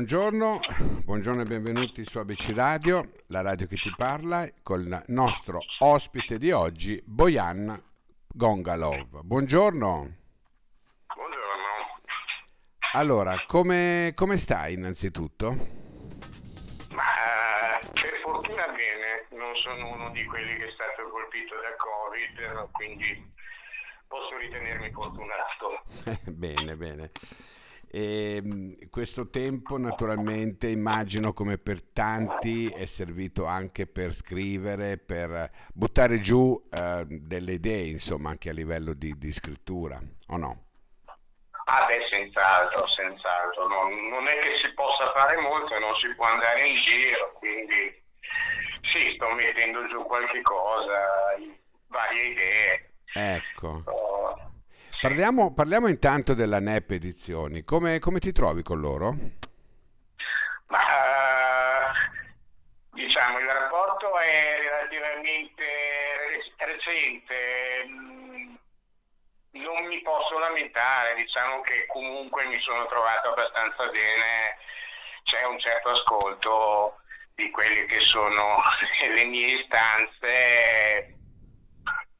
buongiorno, buongiorno e benvenuti su ABC Radio, la radio che ti parla, con il nostro ospite di oggi, Bojan Gongalov. Buongiorno. Buongiorno. Allora, come, come stai innanzitutto? Ma per fortuna bene, non sono uno di quelli che è stato colpito da Covid, quindi posso ritenermi fortunato. bene, bene. E ehm, questo tempo naturalmente immagino come per tanti è servito anche per scrivere, per buttare giù eh, delle idee, insomma, anche a livello di, di scrittura, o no? Ah beh, senz'altro, senz'altro. Non, non è che si possa fare molto, non si può andare in giro, quindi sì, sto mettendo giù qualche cosa, varie idee. Ecco. Parliamo, parliamo, intanto della NEP Edizioni, come, come ti trovi con loro? Ma, diciamo, il rapporto è relativamente recente, non mi posso lamentare, diciamo che comunque mi sono trovato abbastanza bene, c'è un certo ascolto di quelle che sono le mie istanze,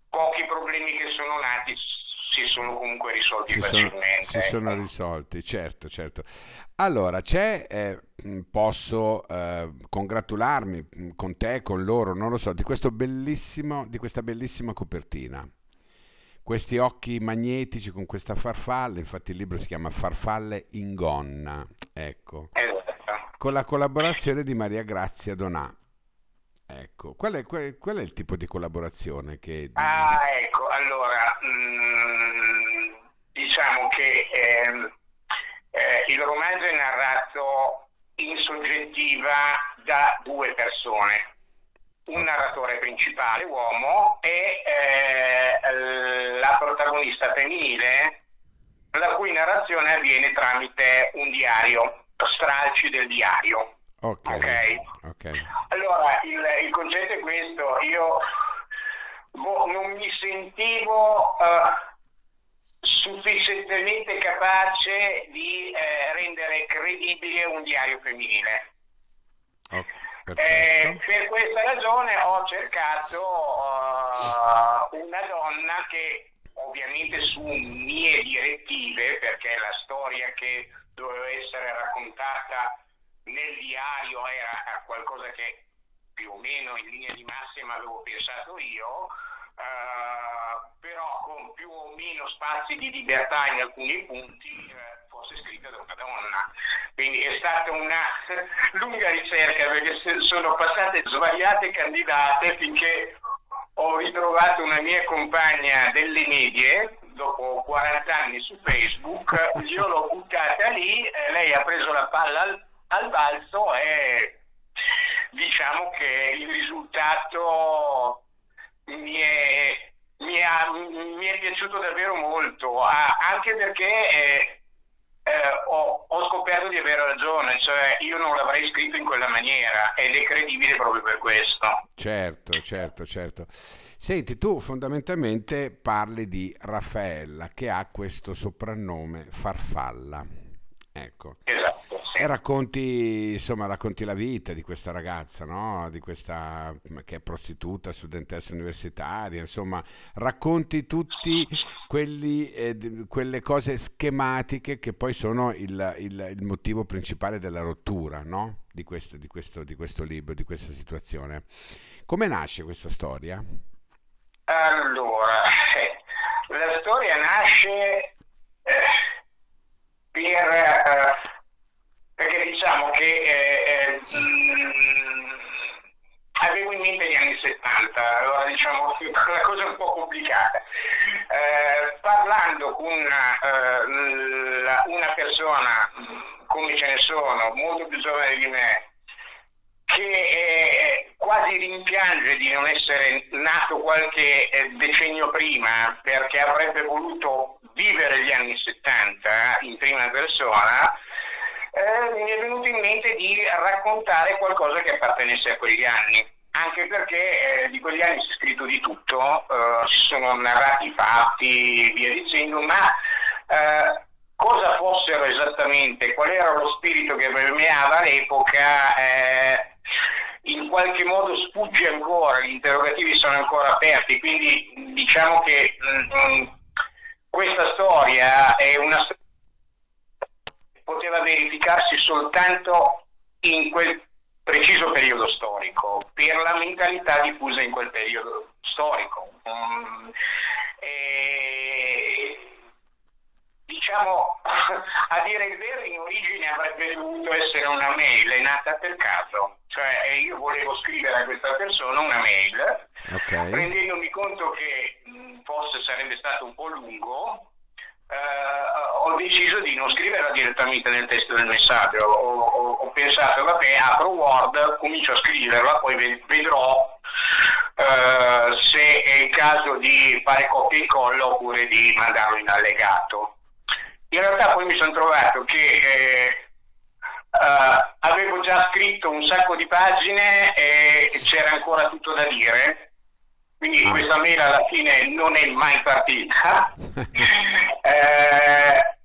pochi problemi che sono nati si sono comunque risolti si facilmente. Sono, si sono ecco. risolti, certo, certo. Allora, c'è, eh, posso eh, congratularmi con te, con loro, non lo so, di, questo bellissimo, di questa bellissima copertina. Questi occhi magnetici con questa farfalla, infatti il libro si chiama Farfalle in gonna, ecco. Esatto. Con la collaborazione di Maria Grazia Donà. Ecco, qual è, qual è, il tipo di collaborazione che... Ah, ecco, allora, mh, mm, diciamo che eh, eh, il romanzo è narrato in soggettiva da due persone, un narratore principale, uomo, e eh, la protagonista femminile, la cui narrazione avviene tramite un diario, stralci del diario. Ok. okay? okay. Allora, il, il, concetto è questo, io boh, non mi sentivo uh, sufficientemente capace di eh, rendere credibile un diario femminile. Okay, eh, per questa ragione ho cercato uh, una donna che ovviamente su mie direttive, perché la storia che doveva essere raccontata nel diario era qualcosa che più o meno in linea di massima avevo pensato io, uh, però con più o meno spazi di libertà in alcuni punti uh, fosse scritta da una donna. Quindi è stata una lunga ricerca perché sono passate svariate candidate finché ho ritrovato una mia compagna delle medie dopo 40 anni su Facebook, io l'ho buttata lì, lei ha preso la palla al al balzo e diciamo che il risultato mi è, mi è, mi è piaciuto davvero molto, anche perché eh, eh, ho, ho, scoperto di avere ragione, cioè io non l'avrei scritto in quella maniera ed è credibile proprio per questo. Certo, certo, certo. Senti, tu fondamentalmente parli di Raffaella che ha questo soprannome Farfalla. Ecco. Esatto. E racconti, insomma, racconti la vita di questa ragazza, no? Di questa che è prostituta, studentessa universitaria, insomma, racconti quelli, eh, quelle cose schematiche che poi sono il, il, il motivo principale della rottura, no? Di questo, di, questo, di questo libro, di questa situazione. Come nasce questa storia? Allora, eh, la storia nasce eh, per, eh, perché diciamo che eh, mh, mm, avevo in mente gli anni 70, allora diciamo la cosa è un po' complicata. Eh, parlando con una, la, una persona, come ce ne sono, molto più giovane di me, che eh, quasi rimpiange di non essere nato qualche eh, decennio prima perché avrebbe voluto vivere gli anni 70 in prima persona, eh, mi è venuto in mente di raccontare qualcosa che appartenesse a quegli anni. Anche perché eh, di quegli anni si è scritto di tutto, eh, si sono narrati fatti, via dicendo, ma eh, cosa fossero esattamente, qual era lo spirito che permeava l'epoca, eh, in qualche modo sfugge ancora, gli interrogativi sono ancora aperti, quindi diciamo che mh, mm, questa storia è una storia poteva verificarsi soltanto in quel preciso periodo storico, per la mentalità diffusa in quel periodo storico. Mm, e, diciamo, a dire il vero, in origine avrebbe dovuto essere una mail, è nata per caso. Cioè, io volevo scrivere a questa persona una mail, okay. rendendomi conto che mh, forse sarebbe stato un po' lungo, eh, ho deciso di non scriverla direttamente nel testo del messaggio. Ho, ho, ho, pensato, vabbè, apro Word, comincio a scriverla, poi vedrò eh, se è il caso di fare copia e incolla oppure di mandarlo in allegato. In realtà poi mi sono trovato che eh, uh, avevo già scritto un sacco di pagine e c'era ancora tutto da dire, quindi ah. questa mail alla fine non è mai partita. eh,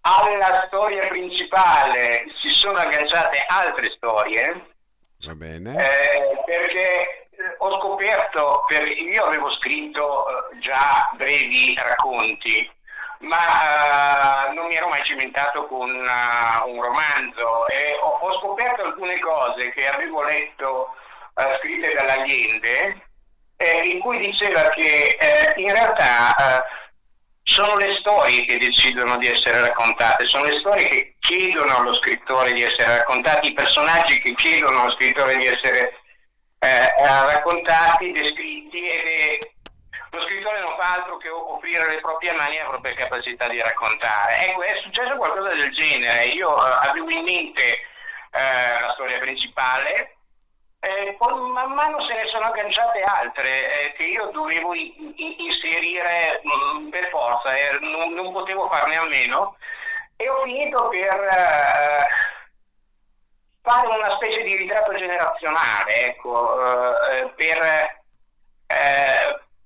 alla storia principale si sono agganciate altre storie. Va bene. Eh, perché ho scoperto, per, io avevo scritto eh, già brevi racconti ma uh, non mi ero mai cimentato con uh, un romanzo e ho, ho, scoperto alcune cose che avevo letto uh, scritte dall'Allende eh, in cui diceva che eh, in realtà sono le storie che decidono di essere raccontate, sono le storie che chiedono allo scrittore di essere raccontati, i personaggi che chiedono allo scrittore di essere raccontati, descritti è lo scrittore non fa altro che offrire le proprie mani e le proprie capacità di raccontare. Ecco, è successo qualcosa del genere. Io uh, avevo in mente uh, la storia principale, eh, man mano se ne sono agganciate altre eh, che io dovevo in, in, inserire mh, mm, per forza, eh, non, non, potevo farne a meno e ho finito per uh, fare una specie di ritratto generazionale, ecco, per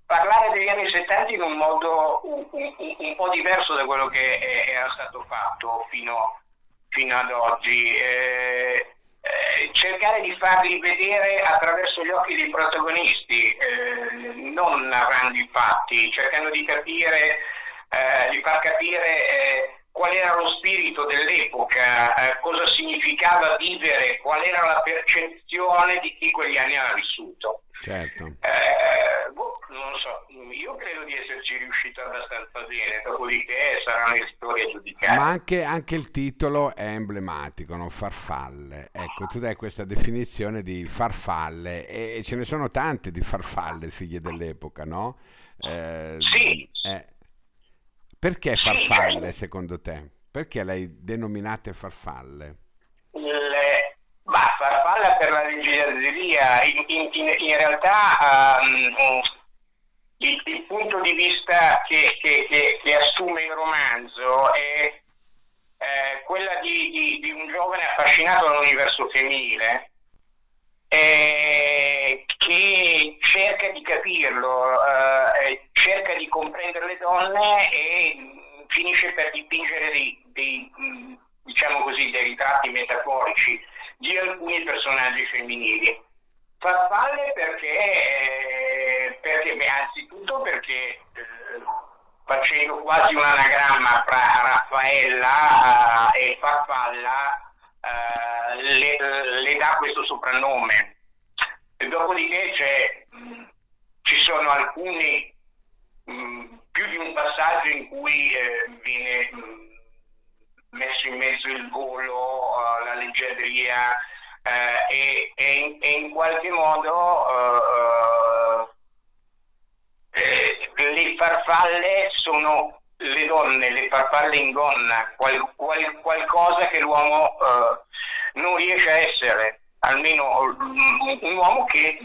parlare degli anni 70 in un modo un, un, un po' diverso da quello che era stato fatto fino, fino ad oggi. Eh, eh, cercare di farli vedere attraverso gli occhi dei protagonisti, eh, non narrando i fatti, cercando di capire, eh, di far capire eh, qual era lo spirito dell'epoca, eh, cosa significava vivere, qual era la percezione di chi quegli anni aveva vissuto. Certo. Non lo so, io credo di esserci riuscito abbastanza bene, dopodiché saranno le storie giudicate. Ma anche, anche, il titolo è emblematico, no? farfalle. Ecco, tu dai questa definizione di farfalle e ce ne sono tante di farfalle, figlie dell'epoca, no? Eh, sì. Eh, perché farfalle secondo te? Perché le hai denominate farfalle? Le, ma farfalla per la leggiadria, in, in, in, realtà um, il, il, punto di vista che, che, che, che assume il romanzo è eh, quella di, di, di, un giovane affascinato dall'universo femminile eh, che cerca di capirlo, eh, cerca di comprendere le donne e finisce per dipingere dei, dei, diciamo così, dei ritratti metaforici di alcuni personaggi femminili. Farfalle perché, eh, perché beh, anzitutto perché eh, facendo quasi un anagramma fra Raffaella eh, e Farfalla eh, le, le, dà questo soprannome. E dopodiché ci sono alcuni, mh, più di un passaggio in cui eh, viene mh, messo in mezzo il volo, uh, la leggiadria uh, e, e, in, e, in, qualche modo uh, farfalle sono le donne, le farfalle in gonna, qual, qual, qualcosa che l'uomo non riesce a essere, almeno un uomo che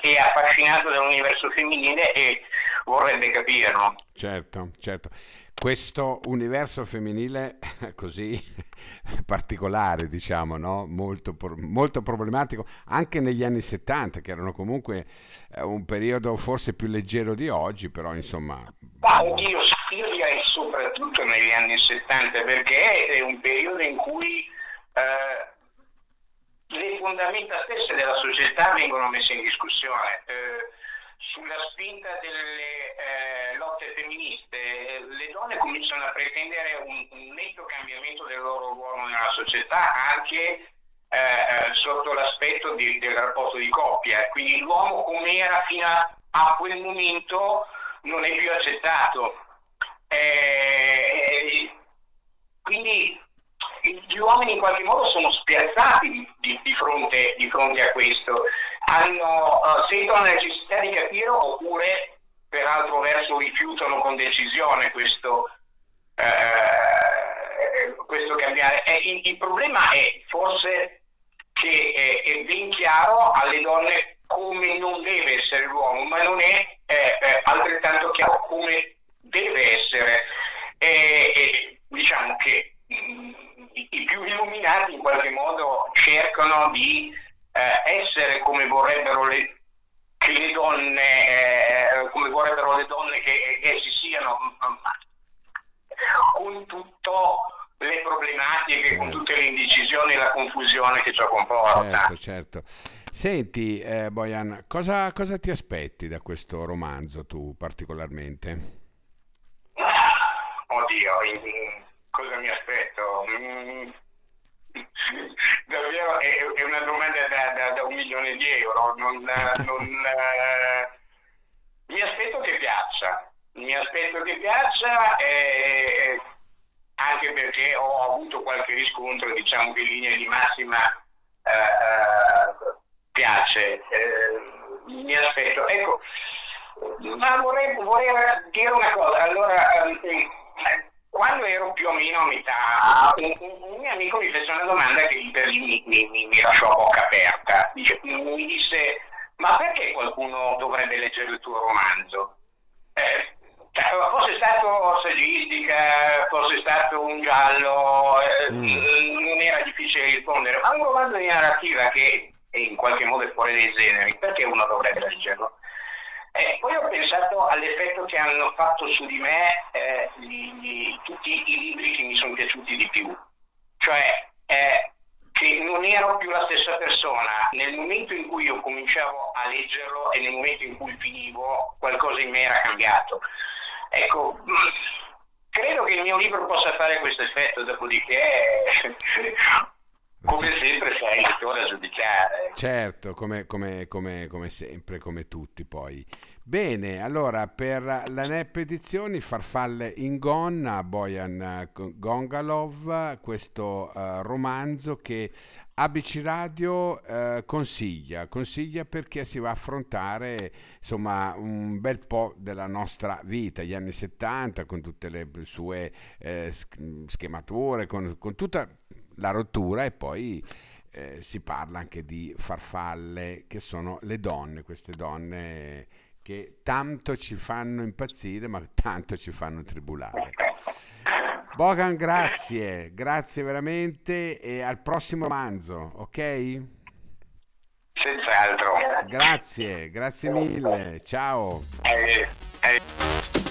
è affascinato dall'universo femminile e vorrebbe capirlo. Certo, certo. Questo universo femminile così particolare, diciamo, no? molto, molto problematico, anche negli anni 70, che erano comunque eh, un periodo forse più leggero di oggi, però insomma... Ma oddio, io direi soprattutto negli anni 70, perché è un periodo in cui eh, le fondamenta stesse della società vengono messe in discussione. Eh, sulla spinta delle eh, lotte femministe, le donne cominciano a pretendere un, un, netto cambiamento del loro ruolo nella società, anche eh, eh sotto l'aspetto di, del rapporto di coppia. Quindi l'uomo come era fino a, quel momento non è più accettato. Eh, quindi gli uomini in qualche modo sono spiazzati di, di, fronte, di fronte, a questo, Hanno, uh, sentono la necessità di capire oppure per altro verso rifiutano con decisione questo, uh, questo cambiare. E il, il, problema è forse che è, è, ben chiaro alle donne come non deve essere l'uomo, ma non è eh, altrettanto chiaro come deve essere. Diciamo che i più illuminati in qualche modo cercano di eh, essere come vorrebbero le, che le donne, eh, come vorrebbero le donne che, che si siano, con tutte le problematiche, con tutte le indecisioni e la confusione che ciò comporta. Certo, certo. Senti, eh, Bojan, cosa, cosa ti aspetti da questo romanzo tu particolarmente? Oddio, in, cosa mi aspetto? Davvero è, è, una domanda da, da, da, un milione di euro. Non, non, eh, mi aspetto che piaccia, mi aspetto che piaccia eh, anche perché ho avuto qualche riscontro, diciamo che in linea di massima eh, eh piace. Eh, mi aspetto. Ecco, ma vorrei, vorrei dire una cosa. Allora, eh, quando ero più o meno a metà, un, un, un mio amico mi fece una domanda che mi, mi, mi, mi lasciò a bocca aperta. Dice, mi disse, ma perché qualcuno dovrebbe leggere il tuo romanzo? Eh, cioè, fosse stato saggistica, fosse stato un giallo, eh, mm. non era difficile rispondere, ma un romanzo di narrativa che in qualche modo è fuori dai generi, perché uno dovrebbe leggerlo? Eh, poi ho pensato all'effetto che hanno fatto su di me eh, gli, gli, tutti i libri che mi sono piaciuti di più, cioè eh, che non ero più la stessa persona. Nel momento in cui io cominciavo a leggerlo e nel momento in cui finivo, qualcosa in me era cambiato. Ecco, credo che il mio libro possa fare questo effetto, dopodiché come sempre sei il a giudicare. Certo, come, come, come, come, sempre, come tutti poi. Bene, allora per la NEP Edizioni Farfalle in Gonna, Bojan Gongalov, questo uh, romanzo che ABC Radio uh, consiglia, consiglia perché si va a affrontare insomma un bel po' della nostra vita, gli anni 70 con tutte le sue eh, schemature, con, con tutta la rottura e poi eh, si parla anche di farfalle che sono le donne, queste donne che tanto ci fanno impazzire ma tanto ci fanno tribulare. Bogan, grazie, grazie veramente e al prossimo manzo, ok? Senz'altro. Grazie, grazie mille, ciao. Eh, eh.